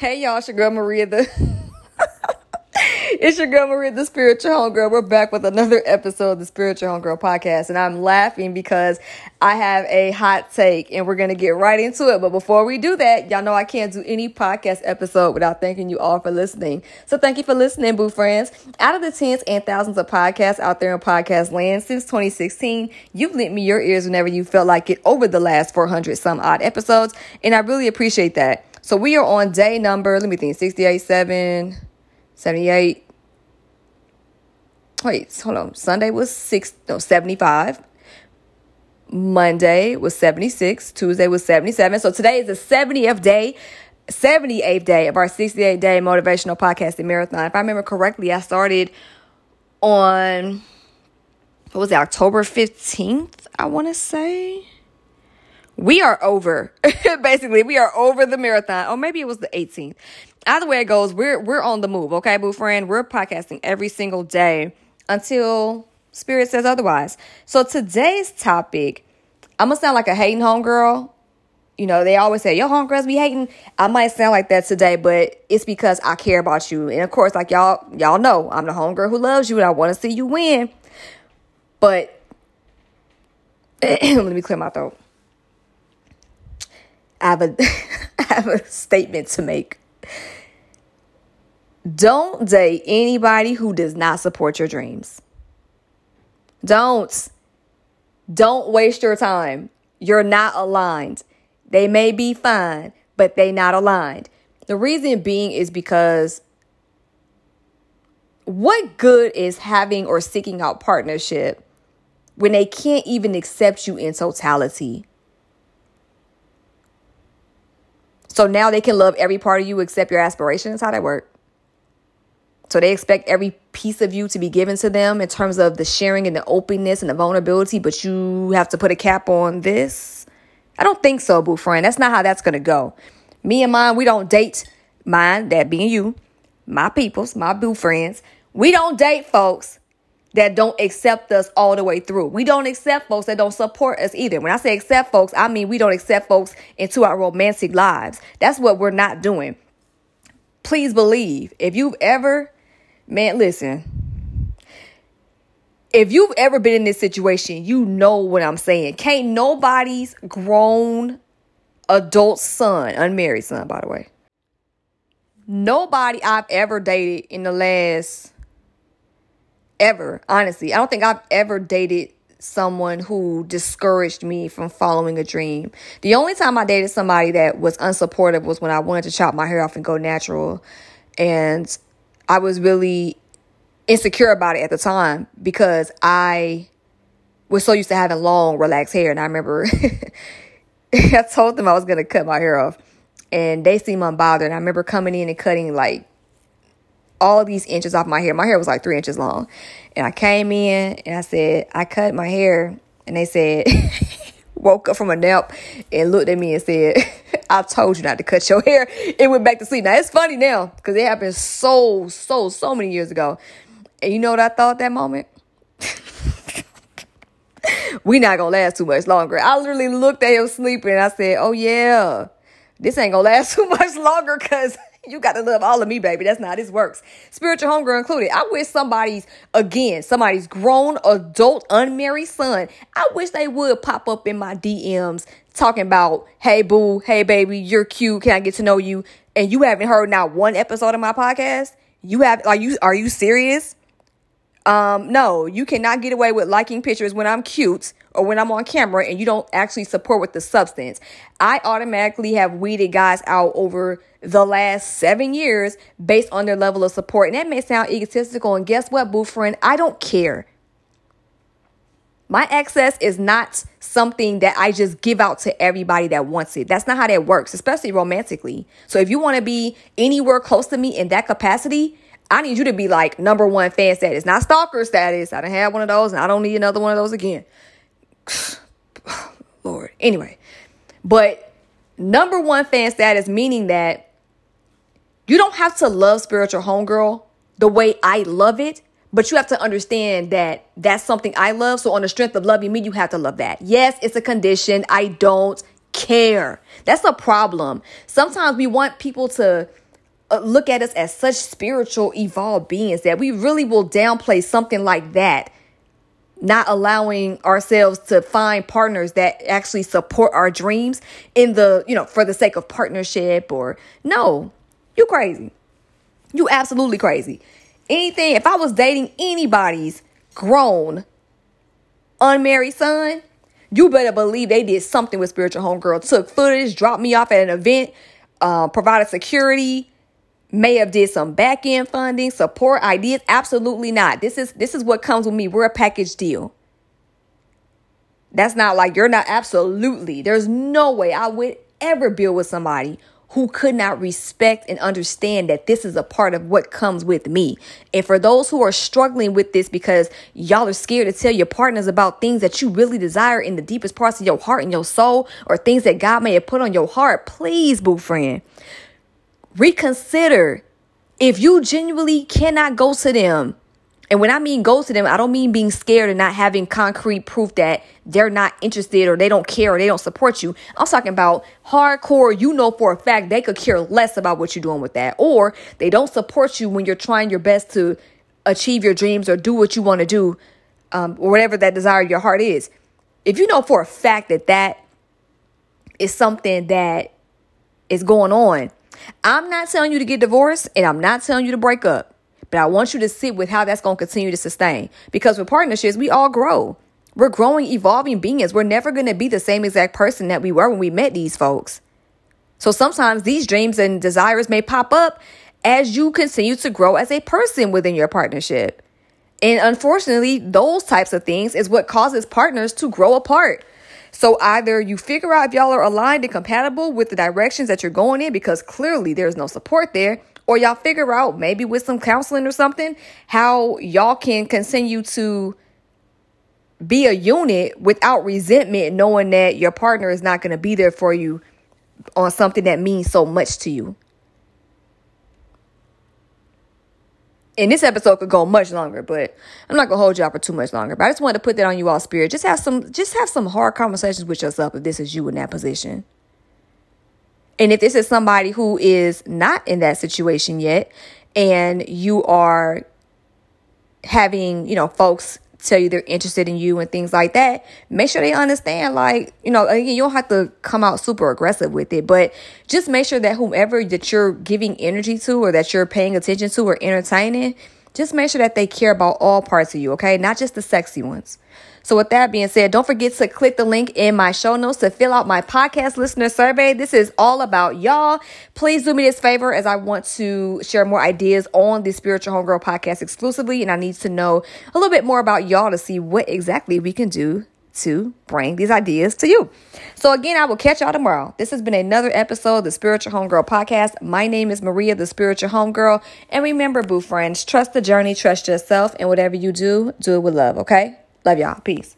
Hey y'all, it's your girl Maria the It's your girl Maria the Spiritual Homegirl. We're back with another episode of the Spiritual Homegirl podcast. And I'm laughing because I have a hot take and we're gonna get right into it. But before we do that, y'all know I can't do any podcast episode without thanking you all for listening. So thank you for listening, boo friends. Out of the tens and thousands of podcasts out there in podcast land since 2016, you've lent me your ears whenever you felt like it over the last 400 some odd episodes. And I really appreciate that. So we are on day number, let me think, 68, 7, 78. Wait, hold on. Sunday was six, no, 75. Monday was 76. Tuesday was 77. So today is the 70th day, 78th day of our 68 day motivational podcasting marathon. If I remember correctly, I started on, what was it, October 15th, I want to say we are over. Basically, we are over the marathon. Or maybe it was the 18th. Either way it goes, we're we're on the move, okay, boo friend? We're podcasting every single day until spirit says otherwise. So today's topic, I'm gonna sound like a hating homegirl. You know, they always say, your homegirls be hating. I might sound like that today, but it's because I care about you. And of course, like y'all, y'all know, I'm the homegirl who loves you and I want to see you win. But let me clear my throat. I have a I have a statement to make. Don't date anybody who does not support your dreams. Don't. Don't waste your time. You're not aligned. They may be fine, but they not aligned. The reason being is because what good is having or seeking out partnership when they can't even accept you in totality? So now they can love every part of you except your aspirations. How that work? So they expect every piece of you to be given to them in terms of the sharing and the openness and the vulnerability, but you have to put a cap on this. I don't think so, boo friend. That's not how that's gonna go. Me and mine, we don't date mine, that being you, my peoples, my boo friends. We don't date folks that don't accept us all the way through. We don't accept folks that don't support us either. When I say accept folks, I mean we don't accept folks into our romantic lives. That's what we're not doing. Please believe if you've ever, man, listen. If you've ever been in this situation, you know what I'm saying. Can't nobody's grown adult son, unmarried son, by the way. Nobody I've ever dated in the last ever, honestly. I don't think I've ever dated someone who discouraged me from following a dream. The only time I dated somebody that was unsupportive was when I wanted to chop my hair off and go natural. And I was really insecure about it at the time because I was so used to having long, relaxed hair. And I remember I told them I was going to cut my hair off. And they seemed unbothered. I remember coming in and cutting like all these inches off my hair. My hair was like three inches long. And I came in and I said, I cut my hair. And they said, woke up from a nap and looked at me and said, I told you not to cut your hair. It went back to sleep. Now it's funny now because it happened so, so, so many years ago. And you know what I thought that moment? we not gonna last too much longer. I literally looked at him sleeping and I said, Oh yeah, this ain't gonna last too much longer because you got to love all of me, baby. That's not how this works. Spiritual homegirl included. I wish somebody's, again, somebody's grown adult unmarried son, I wish they would pop up in my DMs talking about, hey, boo, hey, baby, you're cute. Can I get to know you? And you haven't heard now one episode of my podcast. You have, are you, are you serious? Um, no, you cannot get away with liking pictures when I'm cute or when I'm on camera and you don't actually support with the substance. I automatically have weeded guys out over the last seven years based on their level of support. And that may sound egotistical. And guess what, boo friend? I don't care. My access is not something that I just give out to everybody that wants it. That's not how that works, especially romantically. So if you want to be anywhere close to me in that capacity, I need you to be like number one fan status, not stalker status. I don't have one of those and I don't need another one of those again. Lord. Anyway, but number one fan status, meaning that you don't have to love spiritual homegirl the way I love it, but you have to understand that that's something I love. So, on the strength of loving me, you have to love that. Yes, it's a condition. I don't care. That's a problem. Sometimes we want people to uh, look at us as such spiritual evolved beings that we really will downplay something like that not allowing ourselves to find partners that actually support our dreams in the you know for the sake of partnership or no you crazy. You absolutely crazy. Anything if i was dating anybody's grown unmarried son you better believe they did something with spiritual homegirl. Took footage dropped me off at an event uh, provided security may have did some back end funding, support ideas. Absolutely not. This is this is what comes with me. We're a package deal. That's not like you're not absolutely. There's no way I would ever build with somebody who could not respect and understand that this is a part of what comes with me. And for those who are struggling with this because y'all are scared to tell your partners about things that you really desire in the deepest parts of your heart and your soul or things that God may have put on your heart, please, boo friend, reconsider if you genuinely cannot go to them. And when I mean go to them, I don't mean being scared and not having concrete proof that they're not interested or they don't care or they don't support you. I'm talking about hardcore, you know for a fact they could care less about what you're doing with that. Or they don't support you when you're trying your best to achieve your dreams or do what you want to do, um, or whatever that desire your heart is. If you know for a fact that that is something that is going on, I'm not telling you to get divorced and I'm not telling you to break up, but I want you to sit with how that's going to continue to sustain. Because with partnerships, we all grow. We're growing, evolving beings. We're never going to be the same exact person that we were when we met these folks. So sometimes these dreams and desires may pop up as you continue to grow as a person within your partnership. And unfortunately, those types of things is what causes partners to grow apart. So either you figure out if y'all are aligned and compatible with the directions that you're going in because clearly there's no support there, or y'all figure out maybe with some counseling or something how y'all can continue to be a unit without resentment, knowing that your partner is not going to be there for you on something that means so much to you. And this episode could go much longer, but I'm not gonna hold y'all for too much longer. But I just wanted to put that on you all spirit. Just have some just have some hard conversations with yourself if this is you in that position. And if this is somebody who is not in that situation yet and you are having, you know, folks tell you they're interested in you and things like that, make sure they understand. Like, you know, again, you don't have to come out super aggressive with it, but just make sure that whomever that you're giving energy to or that you're paying attention to or entertaining, just make sure that they care about all parts of you, okay? Not just the sexy ones. So, with that being said, don't forget to click the link in my show notes to fill out my podcast listener survey. This is all about y'all. Please do me this favor as I want to share more ideas on the Spiritual Homegirl podcast exclusively. And I need to know a little bit more about y'all to see what exactly we can do to bring these ideas to you. So, again, I will catch y'all tomorrow. This has been another episode of the Spiritual Homegirl podcast. My name is Maria, the Spiritual Homegirl. And remember, boo friends, trust the journey, trust yourself, and whatever you do, do it with love, okay? Love y'all. Peace.